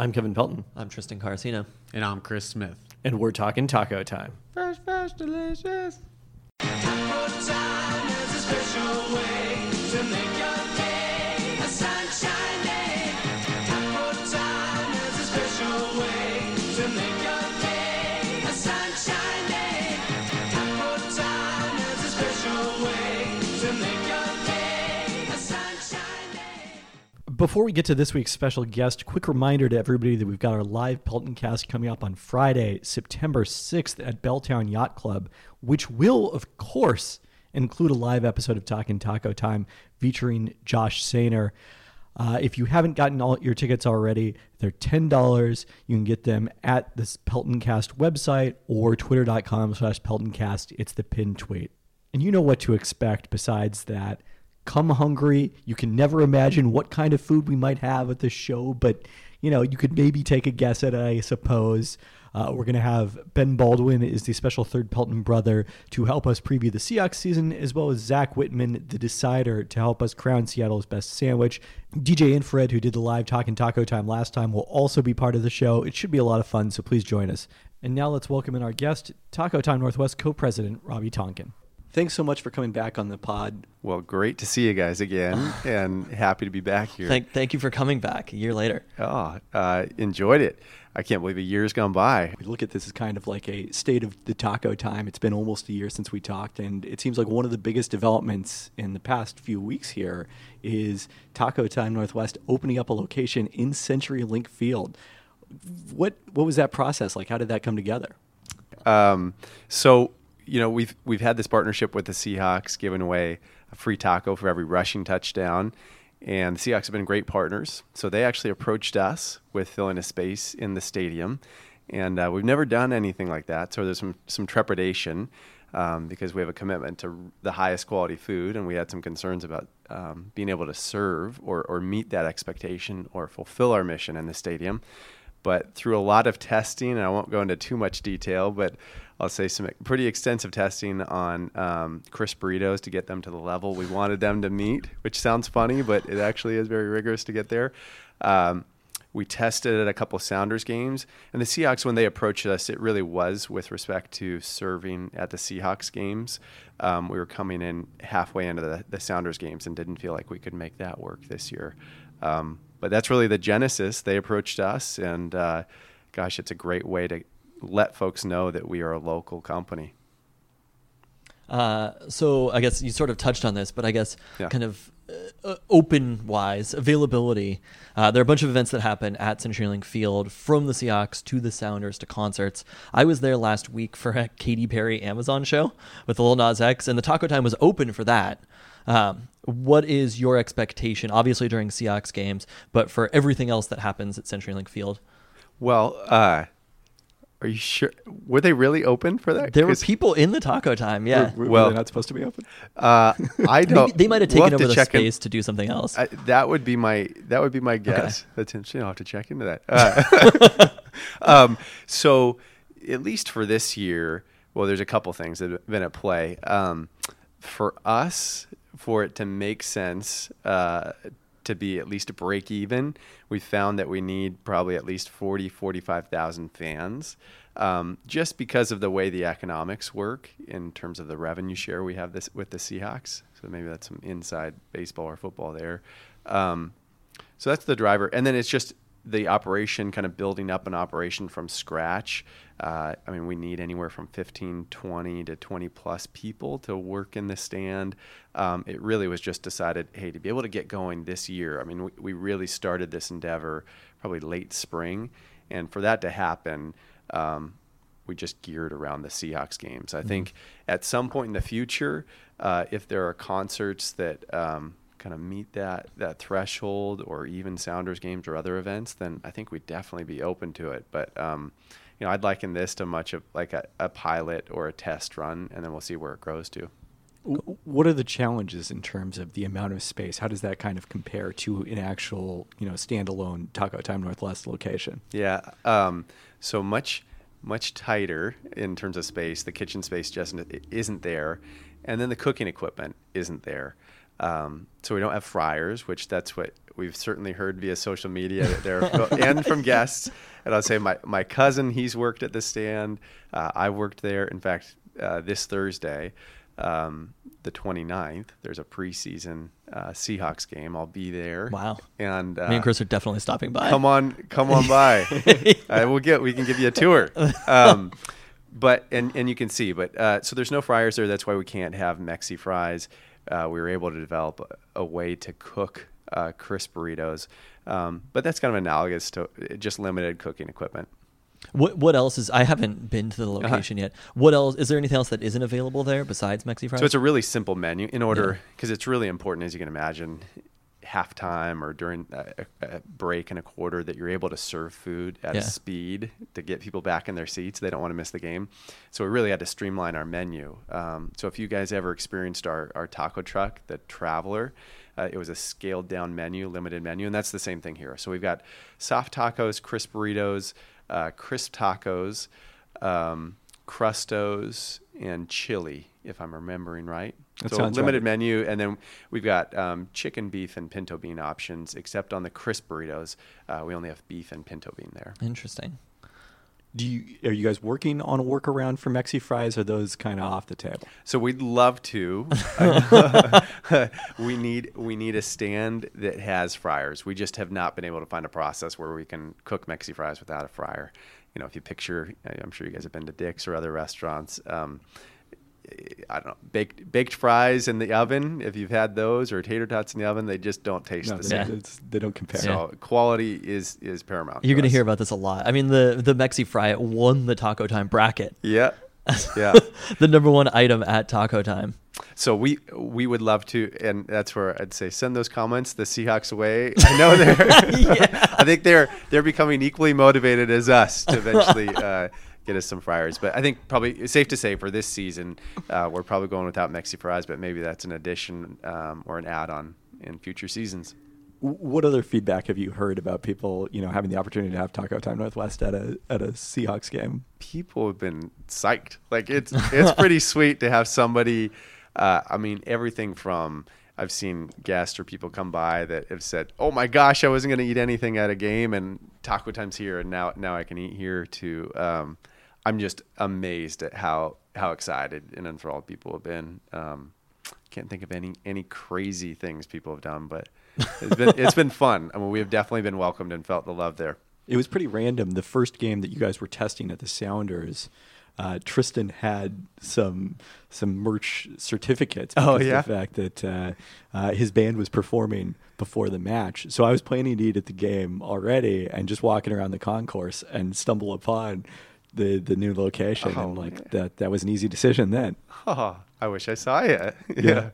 I'm Kevin Pelton, I'm Tristan Carcino. And I'm Chris Smith. and we're talking taco time. Fresh, fresh, delicious. Before we get to this week's special guest, quick reminder to everybody that we've got our live Pelton cast coming up on Friday, September 6th at Belltown Yacht Club, which will, of course, include a live episode of Talking Taco Time featuring Josh Sainer. Uh, if you haven't gotten all your tickets already, they're $10. You can get them at this Peltoncast website or twitter.com slash Peltoncast. It's the pin tweet. And you know what to expect besides that come hungry. You can never imagine what kind of food we might have at the show, but you know, you could maybe take a guess at it, I suppose. Uh, we're going to have Ben Baldwin is the special third Pelton brother to help us preview the Seahawks season, as well as Zach Whitman, the decider, to help us crown Seattle's best sandwich. DJ Infrared, who did the live Talking Taco Time last time, will also be part of the show. It should be a lot of fun, so please join us. And now let's welcome in our guest, Taco Time Northwest co-president Robbie Tonkin. Thanks so much for coming back on the pod. Well, great to see you guys again, and happy to be back here. Thank, thank you for coming back a year later. oh, uh, enjoyed it. I can't believe a year's gone by. We look at this as kind of like a state of the taco time. It's been almost a year since we talked, and it seems like one of the biggest developments in the past few weeks here is Taco Time Northwest opening up a location in Century Link Field. What what was that process like? How did that come together? Um, so you know we've we've had this partnership with the Seahawks, giving away a free taco for every rushing touchdown, and the Seahawks have been great partners. So they actually approached us with filling a space in the stadium, and uh, we've never done anything like that. So there's some some trepidation. Um, because we have a commitment to the highest quality food, and we had some concerns about um, being able to serve or, or meet that expectation or fulfill our mission in the stadium. But through a lot of testing, and I won't go into too much detail, but I'll say some pretty extensive testing on um, crisp burritos to get them to the level we wanted them to meet, which sounds funny, but it actually is very rigorous to get there. Um, we tested at a couple Sounders games, and the Seahawks, when they approached us, it really was with respect to serving at the Seahawks games. Um, we were coming in halfway into the, the Sounders games and didn't feel like we could make that work this year. Um, but that's really the genesis. They approached us, and uh, gosh, it's a great way to let folks know that we are a local company. Uh, so I guess you sort of touched on this, but I guess Yeah. kind of uh, open wise availability. Uh, there are a bunch of events that happen at CenturyLink Field from the Seahawks to the Sounders to concerts. I was there last week for a Katy Perry Amazon show with the Lil Nas X, and the Taco Time was open for that. Um, what is your expectation, obviously during Seahawks games, but for everything else that happens at CenturyLink Field? Well, uh, are you sure? Were they really open for that? There were 'Cause, people in the Taco Time, yeah. Were, were Well- they not supposed to be open? Uh, I don't. they might have we'll taken over the check in- to do something else. I, that would be my that would be my guess. That's interesting. I'll have to check into that. Uh, um, so, at least for this year, well, there's a couple things that have been at play. Um, for us, for it to make sense uh, to be at least break even, we found that we need probably at least 40, 45,000 fans. Um, just because of the way the economics work in terms of the revenue share we have this with the Seahawks. So maybe that's some inside baseball or football there. Um, so that's the driver, and then it's just the operation, kind of building up an operation from scratch. Uh, I mean, we need anywhere from 15, 20 to 20 plus people to work in the stand. Um, it really was just decided, hey, to be able to get going this year. I mean, we, we really started this endeavor probably late spring, and for that to happen. Um, we just geared around the Seahawks games. I think at some point in the future, uh, if there are concerts that um, kind of meet that that threshold, or even Sounders games or other events, then I think we'd definitely be open to it. But um, you know, I'd liken this to much of like a, a pilot or a test run, and then we'll see where it grows to. What are the challenges in terms of the amount of space? How does that kind of compare to an actual, you know, standalone Taco Time Northwest location? Yeah. Um, so much, much tighter in terms of space. The kitchen space just isn't there, and then the cooking equipment isn't there. Um, so we don't have fryers, which that's what we've certainly heard via social media that they're and from guests. And I'll say my my cousin, he's worked at the stand. Uh, I worked there. In fact, uh, this Thursday, um, the 29th, there's a preseason uh, Seahawks game. I'll be there. Wow. And uh, Me and Chris are definitely stopping by. come on, come on by. uh, we'll get, we can give you a tour. Um, but and and you can see, but uh, so there's no fryers there. That's why we can't have Mexi fries. Uh, we were able to develop a, a way to cook uh, crisp burritos, um, but that's kind of analogous to just limited cooking equipment. What what else is? I haven't been to the Uh-huh. location yet. What else? Is there anything else that isn't available there besides Mexi fries? So it's a really simple menu in order because it's really important, as you can imagine, halftime or during a, a break and a quarter that you're able to serve food at Yeah. a speed to get people back in their seats. They don't want to miss the game. So we really had to streamline our menu. Um, so if you guys ever experienced our, our taco truck, the Traveler, uh, it was a scaled down menu, limited menu, and that's the same thing here. So we've got soft tacos, crisp burritos, uh, crisp tacos, um, crustos, and chili, if I'm remembering right. That so limited right. menu, and then we've got um, chicken, beef, and pinto bean options. Except on the crisp burritos, uh, we only have beef and pinto bean there. Interesting. Do you are you guys working on a workaround for Mexi fries? Or are those kind of off the table? So we'd love to. we need we need a stand that has fryers. We just have not been able to find a process where we can cook Mexi fries without a fryer. You know, if you picture, I'm sure you guys have been to Dick's or other restaurants. Um, I don't know, baked baked fries in the oven. If you've had those or tater tots in the oven, they just don't taste No, the same. Yeah. they don't compare. So quality is is paramount. You're to gonna us. hear about this a lot. I mean, the the Mexi fry won the Taco Time bracket. Yeah, yeah. the number one item at Taco Time. So we we would love to, and that's where I'd say send those comments the Seahawks away. I know they're, I think they're they're becoming equally motivated as us to eventually uh, get us some fryers. But I think probably it's safe to say for this season, uh, we're probably going without Mexi fries. But maybe that's an addition um, or an add-on in future seasons. What other feedback have you heard about people, you know, having the opportunity to have Taco Time Northwest at a at a Seahawks game? people have been psyched. Like it's it's pretty sweet to have somebody. Uh, I mean, everything from I've seen guests or people come by that have said, "Oh my gosh, I wasn't going to eat anything at a game, and Taco Time's here, and now now I can eat here." To um, I'm just amazed at how how excited and enthralled people have been. Um, can't think of any any crazy things people have done, but it's been it's been fun. I mean, we have definitely been welcomed and felt the love there. It was pretty random. The first game that you guys were testing at the Sounders, uh, Tristan had some some merch certificates. Oh, yeah? the fact that uh, uh, his band was performing before the match. So I was planning to eat at the game already, and just walking around the concourse and stumble upon the the new location, Oh, and like man. that that was an easy decision then. Oh, I wish I saw you. yeah. Yeah.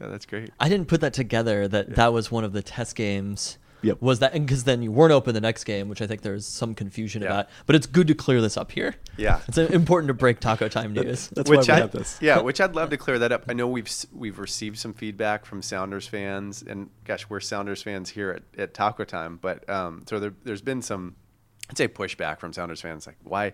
yeah, that's great. I didn't put that together. That that was one of the test games. Yep. Was that because then you weren't open the next game, which I think there's some confusion Yeah. about. But it's good to clear this up here. Yeah. It's important to break Taco Time news. That's why we I, have this. Yeah, which I'd love to clear that up. I know we've we've received some feedback from Sounders fans, and gosh, we're Sounders fans here at, at Taco Time. But um, so there, there's been some, I'd say, pushback from Sounders fans, like why,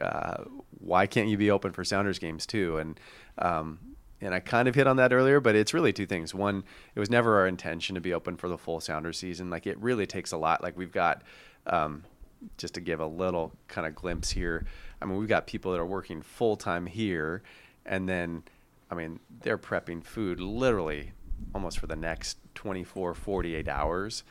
uh, why can't you be open for Sounders games too? And um, and I kind of hit on that earlier, but it's really two things. One, it was never our intention to be open for the full Sounders season. Like it really takes a lot. Like we've got. Um, just to give a little kind of glimpse here, I mean, we've got people that are working full time here, and then, I mean, they're prepping food literally almost for the next 24, 48 hours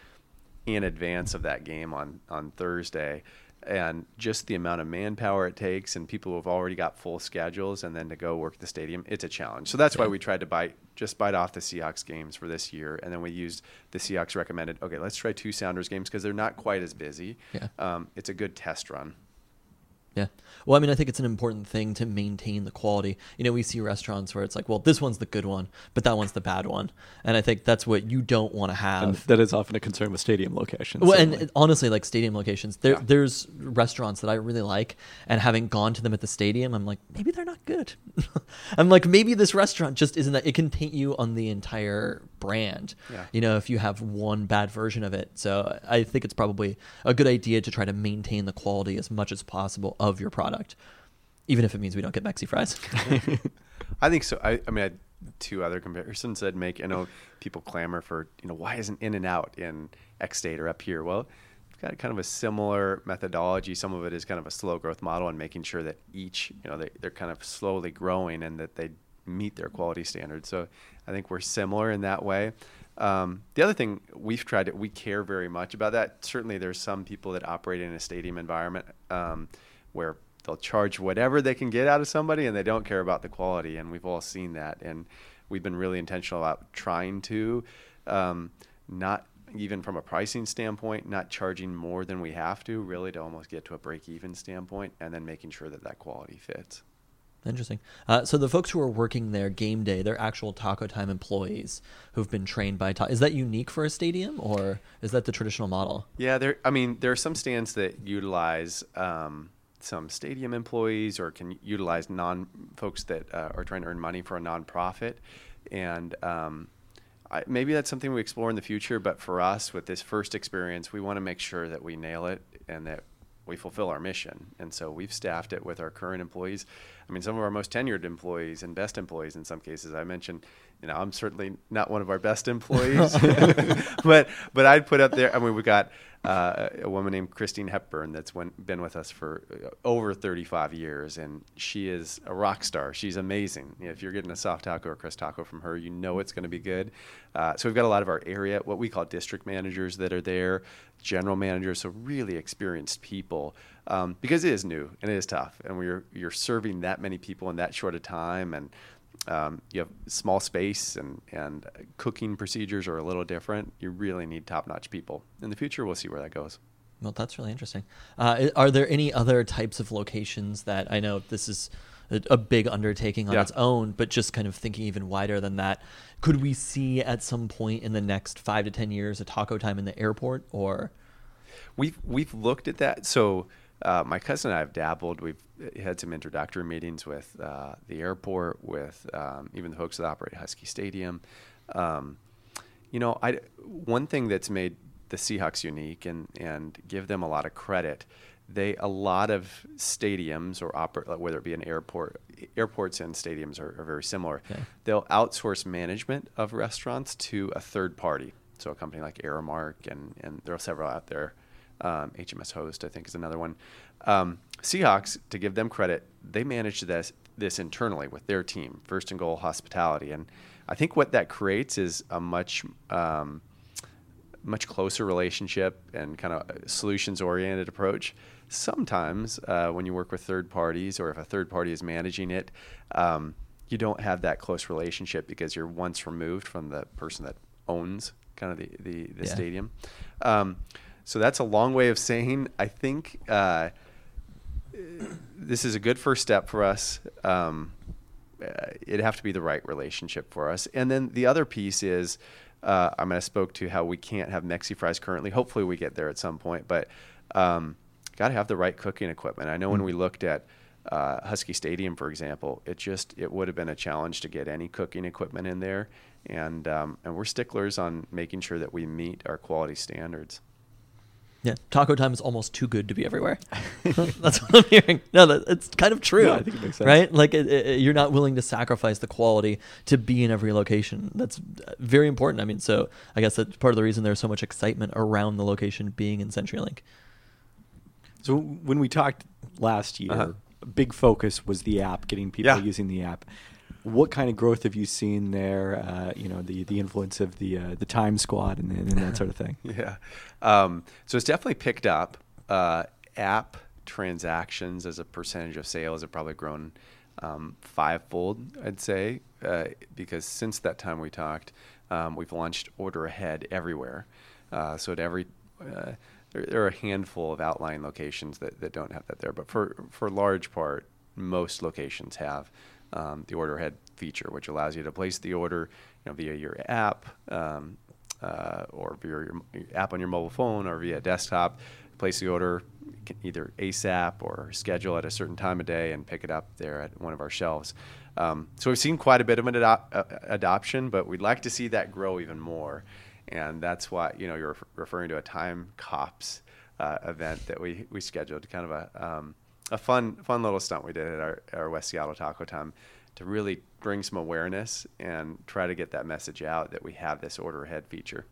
in advance of that game on, on Thursday. And just the amount of manpower it takes, and people who have already got full schedules, and then to go work the stadium, it's a challenge. So that's why we tried to bite just bite off the Seahawks games for this year, and then we used the Seahawks recommended. Okay, let's try two Sounders games because they're not quite as busy. Yeah. Um, it's a good test run. Yeah. Well, I mean, I think it's an important thing to maintain the quality. You know, we see restaurants where it's like, well, this one's the good one, but that one's the bad one. And I think that's what you don't want to And have. that is often a concern with stadium locations. Well, certainly. and honestly, like stadium locations, there Yeah. there's restaurants that I really like, and having gone to them at the stadium, I'm like, maybe they're not good. I'm like, maybe this restaurant just isn't that. It can paint you on the entire brand. Yeah. You know, if you have one bad version of it. So I think it's probably a good idea to try to maintain the quality as much as possible of your product, even if it means we don't get Mexi fries. I think so. I, I mean, two other comparisons I'd make. I know people clamor for, you know, why isn't In and Out in X state or up here? Well, we've got kind of a similar methodology. Some of it is kind of a slow growth model and making sure that each, you know, they, they're kind of slowly growing and that they meet their quality standards. So I think we're similar in that way. Um, the other thing we've tried to, we care very much about that. Certainly, there's some people that operate in a stadium environment um, where they'll charge whatever they can get out of somebody and they don't care about the quality. And we've all seen that. And we've been really intentional about trying to um, not even from a pricing standpoint, not charging more than we have to, really to almost get to a break even standpoint, and then making sure that that quality fits. Interesting. Uh, so the folks who are working there game day, they're actual Taco Time employees who've been trained by. Ta- is that unique for a stadium, or is that the traditional model? Yeah, there. I mean, there are some stands that utilize um, some stadium employees, or can utilize non folks that uh, are trying to earn money for a nonprofit, and um, I, maybe that's something we explore in the future. But for us, with this first experience, we want to make sure that we nail it and that we fulfill our mission. And so we've staffed it with our current employees. I mean, some of our most tenured employees and best employees in some cases. I mentioned, you know, I'm certainly not one of our best employees, but but I'd put up there. I mean, we got uh, a woman named Christine Hepburn that's went, been with us for uh, over 35 years, and she is a rock star. She's amazing. You know, if you're getting a soft taco or crust taco from her, you know it's going to be good. Uh, so we've got a lot of our area, what we call district managers that are there, general managers, so really experienced people. Um, because it is new and it is tough, and we're you're serving that many people in that short a time, and um, you have small space and, and cooking procedures are a little different. You really need top notch people. In the future, we'll see where that goes. Well, that's really interesting. Uh, are there any other types of locations that I know this is a, a big undertaking on Yeah. its own, but just kind of thinking even wider than that? Could we see at some point in the next five to 10 years a taco time in the airport or? We've we've looked at that. So uh, my cousin and I have dabbled. We've had some introductory meetings with uh, the airport, with um, even the folks that operate Husky Stadium. Um, you know, I one thing that's made the Seahawks unique and and give them a lot of credit. They a lot of stadiums or oper- whether it be an airport, airports and stadiums are, are very similar. Okay. They'll outsource management of restaurants to a third party. So a company like Aramark and and there are several out there. Um, HMS Host, I think, is another one. Um, Seahawks, to give them credit, they managed this this internally with their team, First and Goal Hospitality, and I think what that creates is a much um, much closer relationship and kind of solutions oriented approach. Sometimes uh, when you work with third parties or if a third party is managing it, um, you don't have that close relationship because you're once removed from the person that owns kind of the, the, the Yeah. stadium. Um, so that's a long way of saying I think uh, this is a good first step for us. Um, uh, it'd have to be the right relationship for us. And then the other piece is, uh, I mean, I spoke to how we can't have Mexi fries currently. Hopefully, we get there at some point, but um, got to have the right cooking equipment. I know when we looked at uh, Husky Stadium, for example, it just it would have been a challenge to get any cooking equipment in there, and um, and we're sticklers on making sure that we meet our quality standards. Yeah, taco time is almost too good to be everywhere. That's what I'm hearing. No, that, it's kind of true. Yeah, I think it makes sense. Right? Like, it, it, you're not willing to sacrifice the quality to be in every location. That's uh, very important. I mean, so I guess that's part of the reason there's so much excitement around the location being in CenturyLink. So when we talked last year, Uh-huh. a big focus was the app, getting people Yeah. using the app. What kind of growth have you seen there? Uh, you know, the the influence of the uh, the Time Squad and, and that sort of thing. Yeah. Um, so it's definitely picked up. Uh, app transactions as a percentage of sales have probably grown um, fivefold, I'd say, uh, because since that time we talked, um, we've launched order ahead everywhere. Uh, so at every uh, there, there are a handful of outlying locations that, that don't have that there, but for for large part, most locations have um, the order ahead feature, which allows you to place the order, you know, via your app um, uh, or via your, app on your mobile phone or via desktop. Place the order either ASAP or schedule at a certain time of day and pick it up there at one of our shelves. Um, so we've seen quite a bit of an uh, adoption, but we'd like to see that grow even more. And that's why you know you're referring to a time cops uh, event that we we scheduled, kind of a um, a fun fun little stunt we did at our, our West Seattle Taco Time to really bring some awareness and try to get that message out that we have this order ahead feature.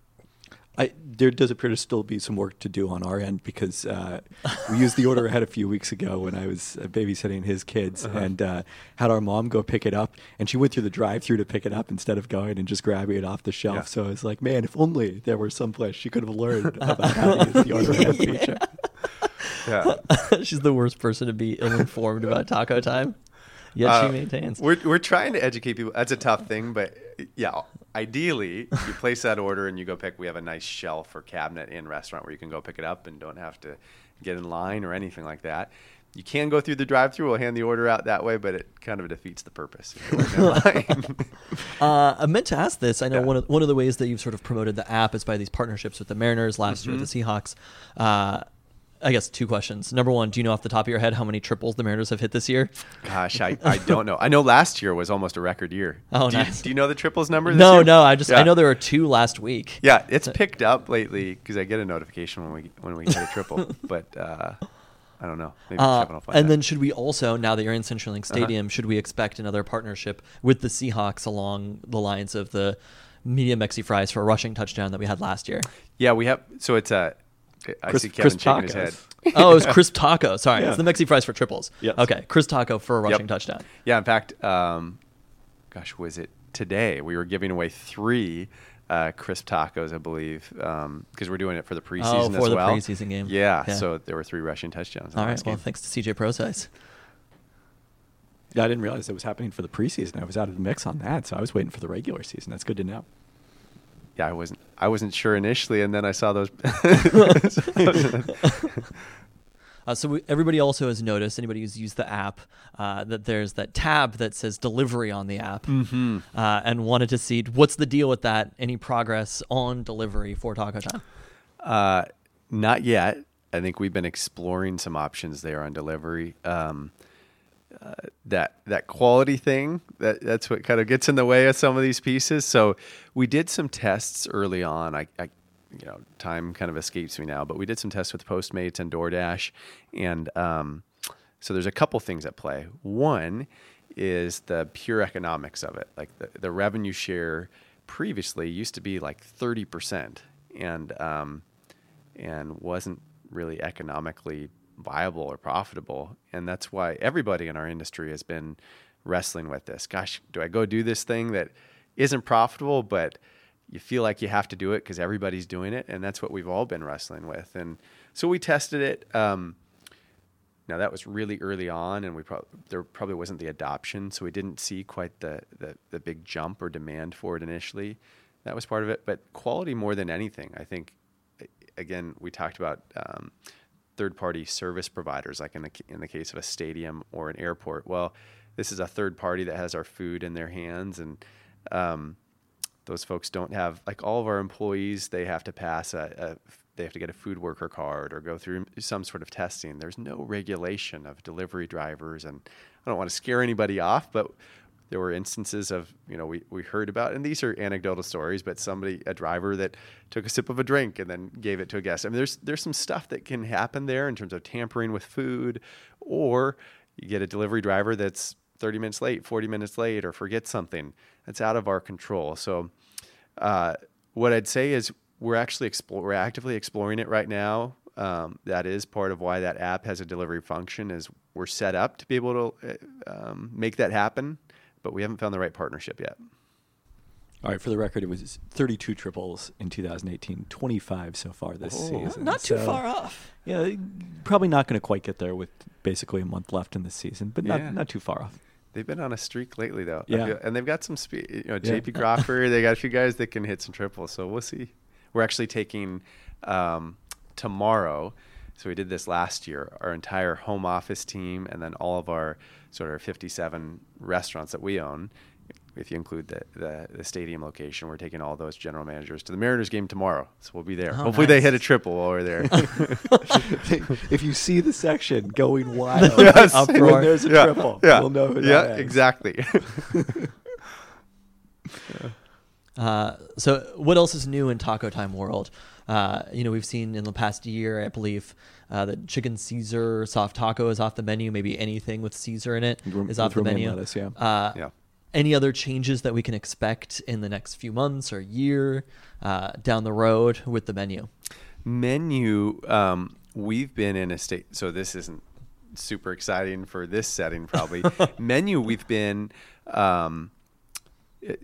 I, there does appear to still be some work to do on our end because uh, we used the order ahead a few weeks ago when I was uh, babysitting his kids and uh, had our mom go pick it up. And she went through the drive through to pick it up instead of going and just grabbing it off the shelf. Yeah. So I was like, man, if only there were some place she could have learned about how to use the order ahead feature. Yeah. She's the worst person to be ill-informed about taco time. Yet Uh, she maintains. We're, we're trying to educate people. That's a tough thing, but yeah, ideally, you place that order and you go pick. We have a nice shelf or cabinet in restaurant where you can go pick it up and don't have to get in line or anything like that. You can go through the drive-through. We'll hand the order out that way, but it kind of defeats the purpose. if you're waiting in line. Uh, I meant to ask this. I know Yeah. one of one of the ways that you've sort of promoted the app is by these partnerships with the Mariners. Last year with the Mm-hmm. Seahawks. Uh, I guess two questions. Number one, do you know off the top of your head how many triples the Mariners have hit this year? Gosh, I, I don't know. I know last year was almost a record year. Oh, do nice. You, do you know the triples number? This No, year? no. I just I know there were two last week. Yeah, it's picked up lately because I get a notification when we when we hit a triple, but uh, I don't know. Maybe Uh, and out. then should we also now that you're in CenturyLink Uh-huh. Stadium, should we expect another partnership with the Seahawks along the lines of the medium Mexi fries for a rushing touchdown that we had last year? yeah, we have. So it's a. I Chris- see Kevin Chris shaking his head. Oh, it was Crisp Taco. Sorry, Yeah. it's the Mexi fries for triples. Yes. Okay, Crisp Taco for a Yep. rushing touchdown. Yeah, in fact, um, gosh, was it today? We were giving away three uh, crisp tacos, I believe, because we're doing it for the preseason Oh, for as the well. preseason game. Yeah, Yeah. so there were three rushing touchdowns. in the All right. last Well, game. thanks to CJ Prosise. Yeah, I didn't realize it was happening for the preseason. I was out of the mix on that, so I was waiting for the regular season. That's good to know. Yeah, I wasn't. I wasn't sure initially, and then I saw those. Uh, so we, everybody also has noticed, anybody who's used the app, uh, that there's that tab that says delivery on the app, mm-hmm. uh, and wanted to see what's the deal with that. Any progress on delivery for Taco Time? Uh, not yet. I think we've been exploring some options there on delivery. Um, uh, that that quality thing that that's what kind of gets in the way of some of these pieces. So we did some tests early on. I, I you know time kind of escapes me now, but we did some tests with Postmates and DoorDash, and um, so there's a couple things at play. One is the pure economics of it, like the, the revenue share previously used to be like 30%, and um, and wasn't really economically viable or profitable. And that's why everybody in our industry has been wrestling with this. Gosh, do I go do this thing that isn't profitable, but you feel like you have to do it because everybody's doing it? And that's what we've all been wrestling with. And so we tested it. Um, now that was really early on, and we probably there probably wasn't the adoption, so we didn't see quite the, the the big jump or demand for it initially. That was part of it, but quality more than anything. I think again, we talked about um, third-party service providers, like in the in the case of a stadium or an airport. Well, this is a third party that has our food in their hands, and um, those folks don't have like all of our employees. They have to pass a, a they have to get a food worker card or go through some sort of testing. There's no regulation of delivery drivers, and I don't want to scare anybody off, but there were instances of you know we, we heard about and these are anecdotal stories but somebody a driver that took a sip of a drink and then gave it to a guest. I mean there's there's some stuff that can happen there in terms of tampering with food or you get a delivery driver that's 30 minutes late 40 minutes late or forgets something that's out of our control. So uh, what i'd say is we're actually explore, we're actively exploring it right now. Um, that is part of why that app has a delivery function is we're set up to be able to uh, um, make that happen but we haven't found the right partnership yet. All right, for the record, it was 32 triples in 2018, 25 so far this Oh. season. Not too So, far off. Yeah, probably not going to quite get there with basically a month left in the season, but Yeah. not, not too far off. They've been on a streak lately, though. Yeah. feel- and they've got some speed. You know, Yeah. JP Crawford. they got a few guys that can hit some triples. So we'll see. We're actually taking um, tomorrow. So we did this last year. Our entire home office team, and then all of our sort of 57 restaurants that we own. If you include the, the, the stadium location, we're taking all those general managers to the Mariners game tomorrow. So we'll be there. Oh, Hopefully they hit a triple while we're there. if you see the section going wild Yes. when Uproar. there's a yeah. triple, Yeah. we'll know who yeah, that is. exactly. Uh, so, what else is new in Taco Time world? Uh, you know, we've seen in the past year, I believe, Uh, the chicken Caesar soft taco is off the menu. Maybe anything with Caesar in it is With off the menu. lettuce, yeah. Uh, Yeah. Any other changes that we can expect in the next few months or year uh, down the road with the menu? Menu, um, we've been in a state, so this isn't super exciting for this setting, probably. Menu, we've been, um,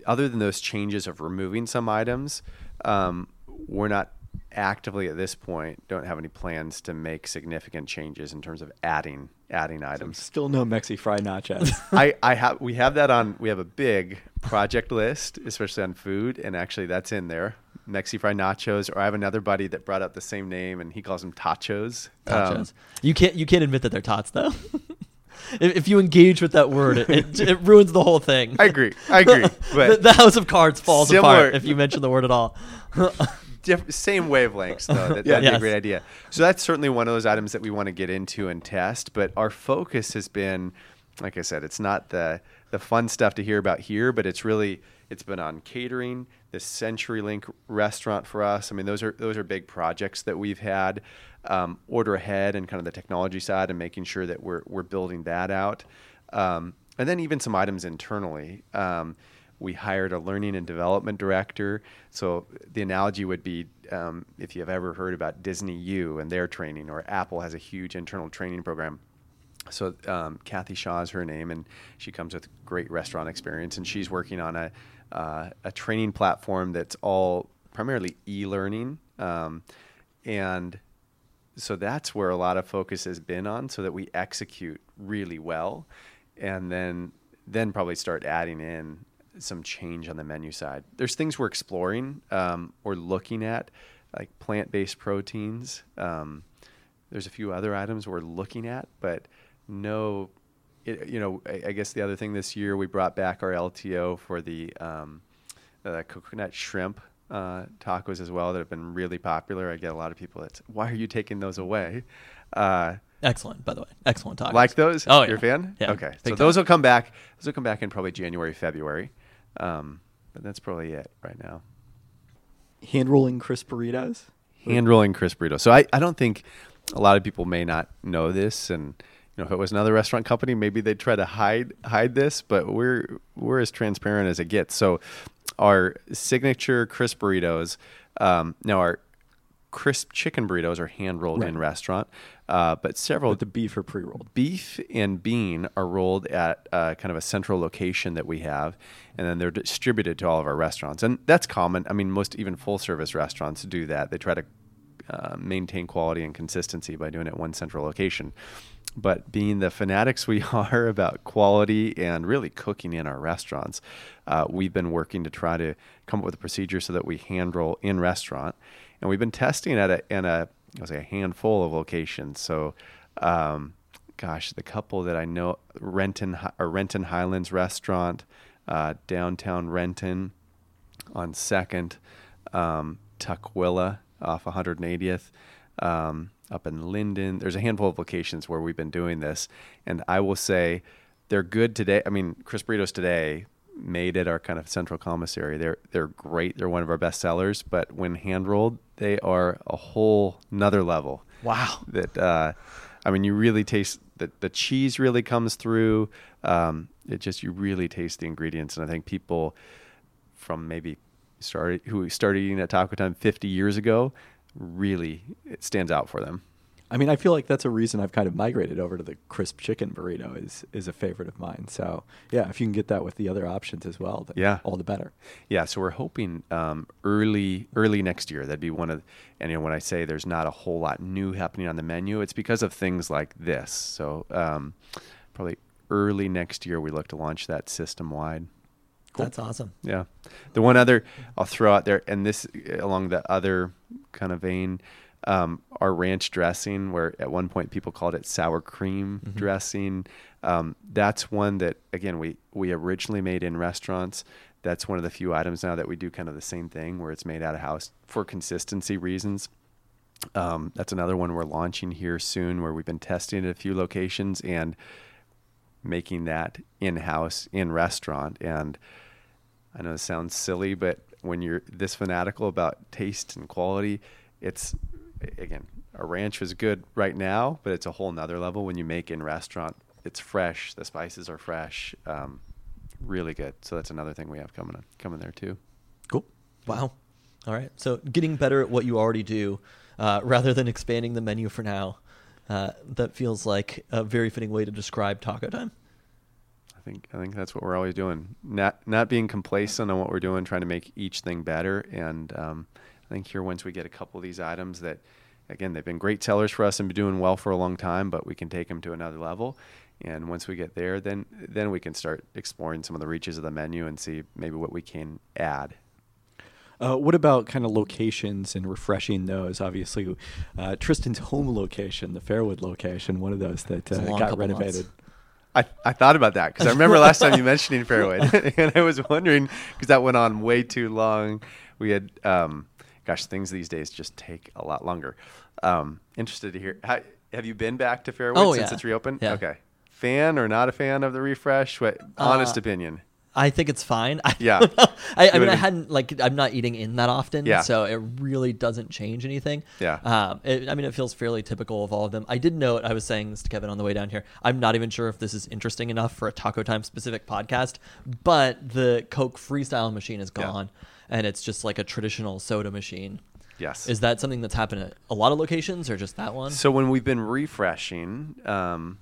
other than those changes of removing some items, um, we're not actively at this point, don't have any plans to make significant changes in terms of adding adding items. Still no Mexi fry nachos. I, I have we have that on we have a big project list, especially on food, and actually that's in there. Mexi fry nachos, or I have another buddy that brought up the same name and he calls them tachos. Um, Tachos. you can't you can't admit that they're tots though. if, if you engage with that word, it, it, it ruins the whole thing. I agree. I agree. the, But the house of cards falls Similar- apart if you mention the word at all. diff- same wavelengths though. That, Yeah. that'd be a great idea. So that's certainly one of those items that we want to get into and test. But our focus has been, like I said, it's not the the fun stuff to hear about here, but it's really it's been on catering, this CenturyLink restaurant for us. I mean, those are those are big projects that we've had. Um, order ahead and kind of the technology side and making sure that we're we're building that out. Um, and then even some items internally. Um, we hired a learning and development director. So the analogy would be um, if you've ever heard about Disney U and their training, or Apple has a huge internal training program. So um, Kathy Shaw is her name, and she comes with great restaurant experience, and she's working on a uh, a training platform that's all primarily e-learning, um, and so that's where a lot of focus has been on, so that we execute really well, and then then probably start adding in some change on the menu side. There's things we're exploring um, or looking at, like plant-based proteins. Um, there's a few other items we're looking at, but no, it, you know, I, I guess the other thing this year we brought back our LTO for the um, uh, coconut shrimp uh, tacos as well that have been really popular. I get a lot of people that's why are you taking those away? Uh, Excellent, by the way. Excellent talk. like those? Oh, You're a fan? Yeah, Okay. big So those will come back. Those will come back in probably January, February. Um, but that's probably it right now. Hand rolling crisp burritos. hand rolling crisp burrito. So I, I don't think a lot of people may not know this, and you know if it was another restaurant company, maybe they'd try to hide hide this, but we're we're as transparent as it gets. So our signature crisp burritos, um, now our crisp chicken burritos are hand rolled in restaurant, uh, but several With the beef are pre rolled. beef and bean are rolled at uh, kind of a central location that we have, and then they're distributed to all of our restaurants. And that's common. I mean, most even full service restaurants do that. They try to uh, maintain quality and consistency by doing it at one central location. But being the fanatics we are about quality and really cooking in our restaurants, uh, we've been working to try to come up with a procedure so that we hand roll in restaurant, and we've been testing at a in a I was say a handful of locations. So, um, gosh, the couple that I know, Renton or Renton Highlands Restaurant, uh, downtown Renton, on Second, um, Tukwila off 180th, um, up in Lynden. There's a handful of locations where we've been doing this, and I will say they're good today. I mean, Crisp Burritos today made it our kind of central commissary. They're they're great. They're one of our best sellers, but when hand rolled, they are a whole another level. Wow. That uh, I mean, you really taste the the cheese really comes through. Um, it just you really taste the ingredients, and I think people from maybe started who started eating at Taco Time 50 years ago really it stands out for them. I mean, I feel like that's a reason I've kind of migrated over to the crisp chicken burrito is is a favorite of mine. So yeah, if you can get that with the other options as well, then Yeah. all the better. Yeah, so we're hoping um, early early next year. That'd be one of, and you know when I say there's not a whole lot new happening on the menu, it's because of things like this. So um, probably early next year we look to launch that system wide. That's awesome. Yeah. The one other I'll throw out there, and this along the other kind of vein, um, our ranch dressing, where at one point people called it sour cream dressing. Um, that's one that again we we originally made in restaurants. That's one of the few items now that we do kind of the same thing, where it's made out of house for consistency reasons. Um, that's another one we're launching here soon, where we've been testing at a few locations and making that in house in restaurant. And I know it sounds silly, but when you're this fanatical about taste and quality, it's again a ranch is good right now, but it's a whole nother level when you make in restaurant. It's fresh. The spices are fresh. Um, really good. So that's another thing we have coming on, coming there too. Cool. Wow. All right. So getting better at what you already do, uh, rather than expanding the menu for now. Uh, that feels like a very fitting way to describe taco time. I think I think that's what we're always doing. Not not being complacent on what we're doing, trying to make each thing better. And um, I think here once we get a couple of these items that, again, they've been great sellers for us and been doing well for a long time, but we can take them to another level. And once we get there, then then we can start exploring some of the reaches of the menu and see maybe what we can add. Uh, what about kind of locations and refreshing those? Obviously, uh, Tristan's home location, the Fairwood location, one of those that uh, got renovated. months. I, I thought about that because I remember last time you mentioning Fairwood, and I was wondering because that went on way too long. We had, um, gosh, things these days just take a lot longer. Um, interested to hear. How, have you been back to Fairwood Oh, since yeah. it's reopened? Yeah. Okay. Fan or not a fan of the refresh? What honest Uh, opinion? I think it's fine. I Yeah. I, I mean, I hadn't like I'm not eating in that often, Yeah. so it really doesn't change anything. Yeah. Um, it, I mean, it feels fairly typical of all of them. I did note I was saying this to Kevin on the way down here. I'm not even sure if this is interesting enough for a Taco Time specific podcast, but the Coke Freestyle machine is Yeah. gone, and it's just like a traditional soda machine. Yes. Is that something that's happened at a lot of locations, or just that one? So when we've been refreshing, um,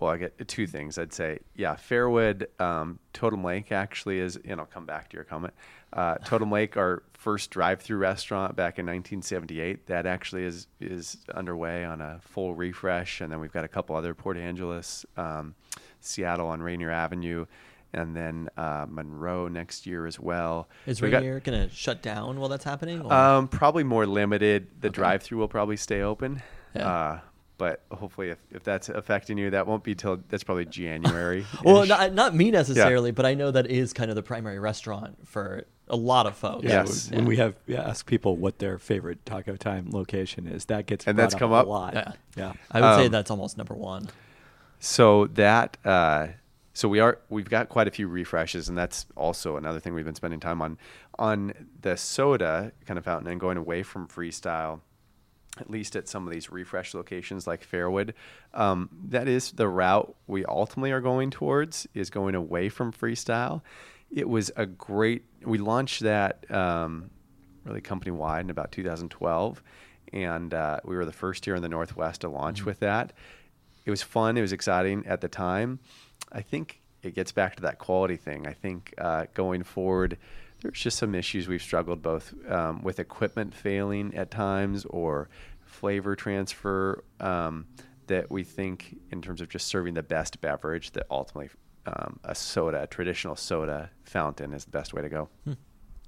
well, I get two things. I'd say, yeah, Fairwood, um, Totem Lake actually is, and I'll come back to your comment. Uh, Totem Lake, our first drive-through restaurant back in 1978, that actually is is underway on a full refresh, and then we've got a couple other Port Angeles, um, Seattle on Rainier Avenue, and then uh, Monroe next year as well. is We Rainier gonna shut down while that's happening? or- um, probably more limited. The Okay. drive-through will probably stay open. Yeah. Uh, but hopefully, if, if that's affecting you, that won't be till that's probably January. Well, not, not me necessarily, but I know that is kind of the primary restaurant for a lot of folks. Yeah, Yes. when we have yeah, ask people what their favorite Taco Time location is, that gets And brought that's up come a up? lot. Yeah. yeah. I would say Um, that's almost number one. So that uh, so we are we've got quite a few refreshes, and that's also another thing we've been spending time on on the soda kind of fountain and going away from freestyle. At least at some of these refresh locations like Fairwood, um, that is the route we ultimately are going towards. Is going away from freestyle. It was a great. We launched that um, really company wide in about 2012, and uh, we were the first here in the Northwest to launch with that it was fun. It was exciting at the time. I think it gets back to that quality thing. I think uh, going forward, there's just some issues we've struggled both um, with equipment failing at times or flavor transfer um, that we think in terms of just serving the best beverage that ultimately um, a soda, a traditional soda fountain is the best way to go.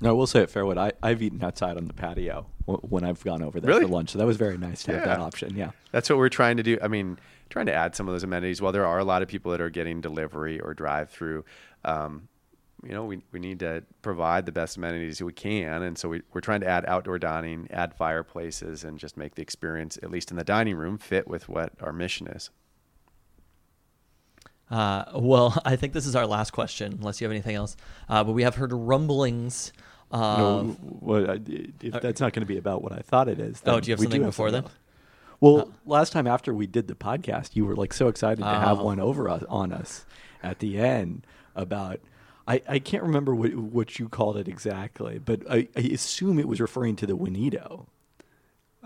No, I will say at Fairwood, I, I've eaten outside on the patio w- when I've gone over there Really? for lunch. So that was very nice to have that option. Yeah. That's what we're trying to do. I mean, trying to add some of those amenities. While there are a lot of people that are getting delivery or drive through, um, you know, we, we need to provide the best amenities we can. And so we, we're trying to add outdoor dining, add fireplaces, and just make the experience, at least in the dining room, fit with what our mission is. Uh, well, I think this is our last question, unless you have anything else. Uh, but we have heard rumblings. no, Of, what I, if that's not going to be about what I thought it is. Oh, do you have we something before then? else. Well, last time after we did the podcast, you were like so excited to have Oh. one over us, on us at the end about. I, I can't remember what what you called it exactly, but I, I assume it was referring to the Juanito,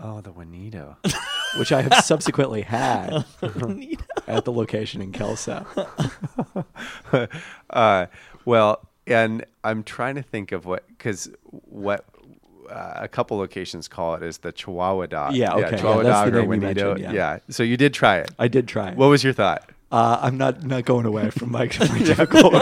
Oh, the Juanito. which I have subsequently had at the location in Kelso. uh, well, and I'm trying to think of what, because what uh, a couple locations call it is the Chihuahua dog. Yeah, okay, yeah, Chihuahua the dog or Juanito. mentioned, yeah. So you did try it. I did try it. What was your thought? Uh, I'm not not going away from my, my typical.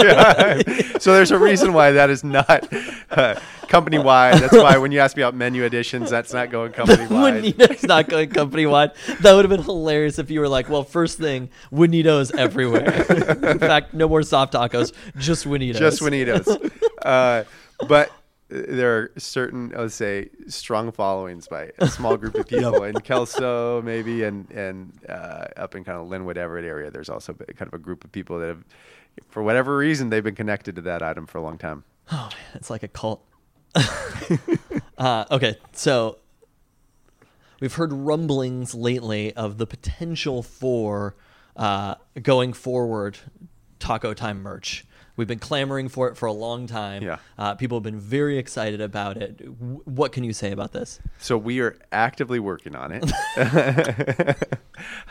so there's a reason why that is not uh, company wide. That's why when you ask me about menu additions, that's not going company wide. Juanito's not going company wide. That would have been hilarious if you were like, well, first thing, Juanito's everywhere. In fact, no more soft tacos, just Juanito's. Just Juanitos. uh, but there are certain, I would say, strong followings by a small group of people in Kelso, maybe, and and uh, up in kind of Lynnwood, Everett area. There's also kind of a group of people that have, for whatever reason, they've been connected to that item for a long time. Oh man, it's like a cult. uh, okay, so we've heard rumblings lately of the potential for uh, going forward Taco Time merch. We've been clamoring for it for a long time. Yeah. Uh, people have been very excited about it. W- what can you say about this? So we are actively working on it.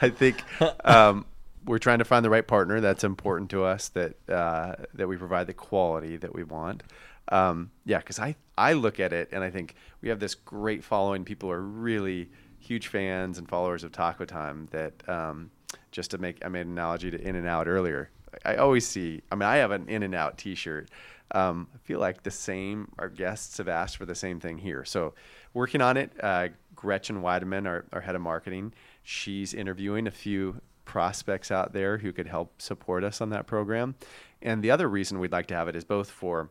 I think um, we're trying to find the right partner. That's important to us. That uh, that we provide the quality that we want. Um, yeah, because I I look at it and I think we have this great following. People are really huge fans and followers of Taco Time. That um, just to make I made an analogy to In and Out earlier. I always see. I mean, I have an In-N-Out T-shirt. Um, I feel like the same. Our guests have asked for the same thing here. So, working on it. Uh, Gretchen Weideman, our, our head of marketing, she's interviewing a few prospects out there who could help support us on that program. And the other reason we'd like to have it is both for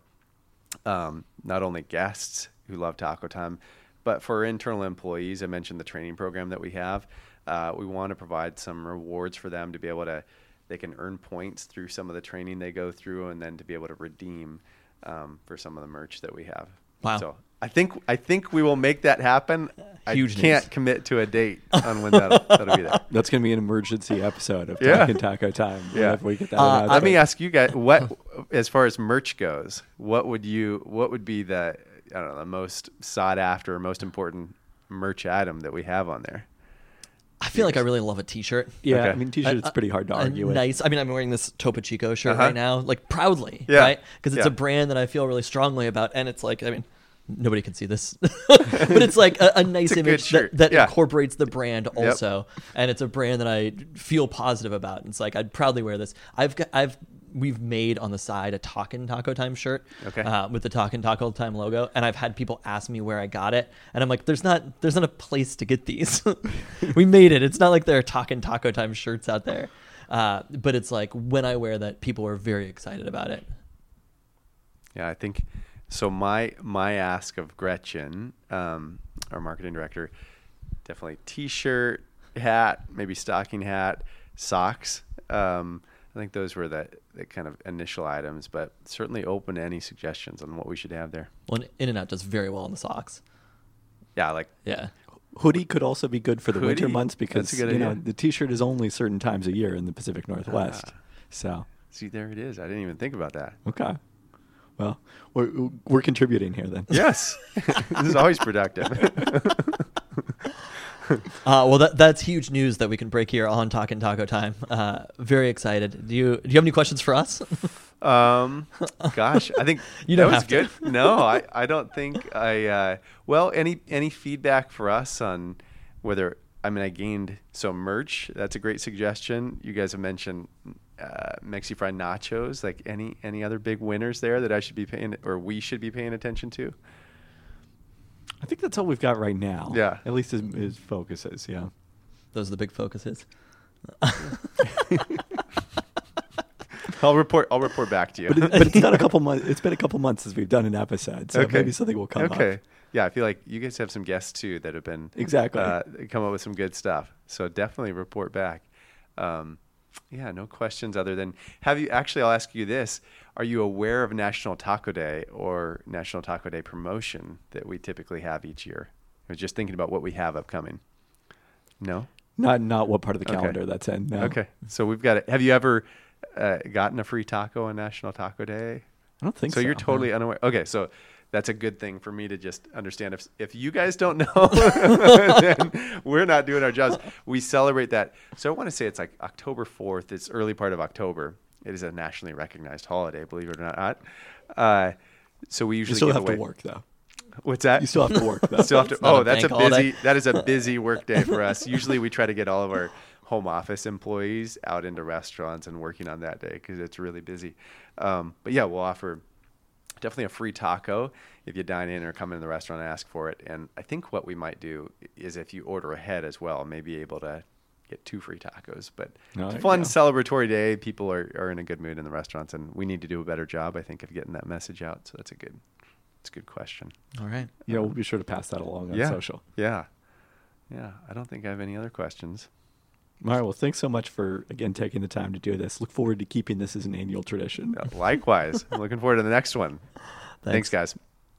um, not only guests who love Taco Time, but for internal employees. I mentioned the training program that we have. Uh, we want to provide some rewards for them to be able to, they can earn points through some of the training they go through, and then to be able to redeem um, for some of the merch that we have. Wow. So I think I think we will make that happen. Huge I can't news. commit to a date on when that'll, that'll be there. That's going to be an emergency episode of Yeah. Talking Taco Time. Yeah. whenever we get that Uh. Let me ask you guys what, as far as merch goes, what would you, what would be the, I don't know, the most sought after, most important merch item that we have on there? I feel like I really love a T-shirt. Yeah, Okay. I mean, t-shirt's A- pretty hard to a argue with. Nice. I mean, I'm wearing this Topo Chico shirt Uh-huh. right now, like proudly, Yeah. right? Because it's Yeah. a brand that I feel really strongly about, and it's like, I mean, nobody can see this, but it's like a, a nice a image that, that Yeah. incorporates the brand also, and it's a brand that I feel positive about. And it's like I'd proudly wear this. I've got, I've we've made on the side a Talkin' Taco Time shirt Okay. uh, with the Talkin' Taco Time logo, and I've had people ask me where I got it, and I'm like, there's not there's not a place to get these. we made it. It's not like there are Talkin' Taco Time shirts out there, uh, but it's like when I wear that, people are very excited about it. Yeah, I think so. My my ask of Gretchen, um, our marketing director, definitely t-shirt, hat, maybe stocking hat, socks. Um, I think those were the, the kind of initial items, but certainly open to any suggestions on what we should have there. Well, In-N-Out does very well in the socks. Yeah, like Yeah. Hoodie could also be good for the winter months because That's a good you know the t-shirt is only certain times a year in the Pacific Northwest. Ah. So see, there it is. I didn't even think about that. okay, well we're we're contributing here then. Yes, this is always productive. Uh, well, that that's huge news that we can break here on Talkin' Taco Time. Uh, very excited. Do you do you have any questions for us? Um, gosh, I think You that was good. No, I, I don't think I. Uh, well, any any feedback for us on whether I mean I gained some merch. That's a great suggestion. You guys have mentioned uh, Mexi Fried Nachos. Like any any other big winners there that I should be paying or we should be paying attention to. I think that's all we've got right now. Yeah. at least his, his focus is yeah. Those are the big focuses. I'll report. I'll report back to you. But, it, but it's not a couple months. It's been a couple months since we've done an episode, so maybe something will come okay. up. Yeah, I feel like you guys have some guests too that have been Exactly. uh, come up with some good stuff. So definitely report back. Um, yeah, no questions other than have you actually? I'll ask you this: Are you aware of National Taco Day or National Taco Day promotion that we typically have each year? I was just thinking about what we have upcoming. No. Not not what part of the Okay. calendar that's in. No. Okay, so we've got it. Have you ever uh, gotten a free taco on National Taco Day? I don't think so. so. you're no. totally unaware. Okay, so that's a good thing for me to just understand. If if you guys don't know, then we're not doing our jobs. We celebrate that. So I want to say it's like October fourth. It's early part of October. It is a nationally recognized holiday, believe it or not. Uh, so we You usually still give have away. to work though. What's that? You still have to work though. Still have to. Oh, a that's a busy. That is a busy work day for us. Usually, we try to get all of our home office employees out into restaurants and working on that day because it's really busy. Um, but yeah, we'll offer definitely a free taco if you dine in or come in the restaurant and ask for it. And I think what we might do is if you order ahead as well, maybe able to get two free tacos. But Oh, it's a fun celebratory day. People are, are in a good mood in the restaurants, and we need to do a better job, I think, of getting that message out. So that's a good, it's a good question. All right. Yeah, we'll be sure to pass that along on yeah. social. Yeah. Yeah. I don't think I have any other questions. All right. Well, thanks so much for again taking the time to do this. Look forward to keeping this as an annual tradition. Likewise. I'm looking forward to the next one. Thanks. Thanks guys.